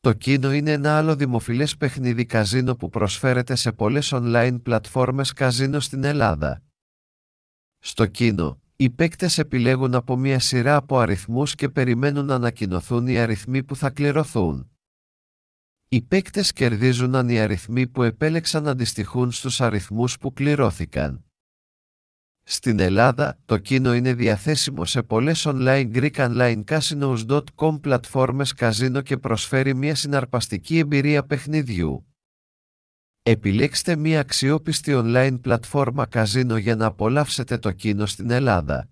Το Kino είναι ένα άλλο δημοφιλές παιχνίδι καζίνο που προσφέρεται σε πολλές online πλατφόρμες καζίνο στην Ελλάδα. Στο Kino, οι παίκτες επιλέγουν από μια σειρά από αριθμούς και περιμένουν να ανακοινωθούν οι αριθμοί που θα κληρωθούν. Οι παίκτες κερδίζουν αν οι αριθμοί που επέλεξαν αντιστοιχούν στους αριθμούς που κληρώθηκαν. Στην Ελλάδα, το κίνο είναι διαθέσιμο σε πολλές online Greek Online Casinos.com πλατφόρμες καζίνο και προσφέρει μια συναρπαστική εμπειρία παιχνιδιού. Επιλέξτε μια αξιόπιστη online πλατφόρμα καζίνο για να απολαύσετε το κίνο στην Ελλάδα.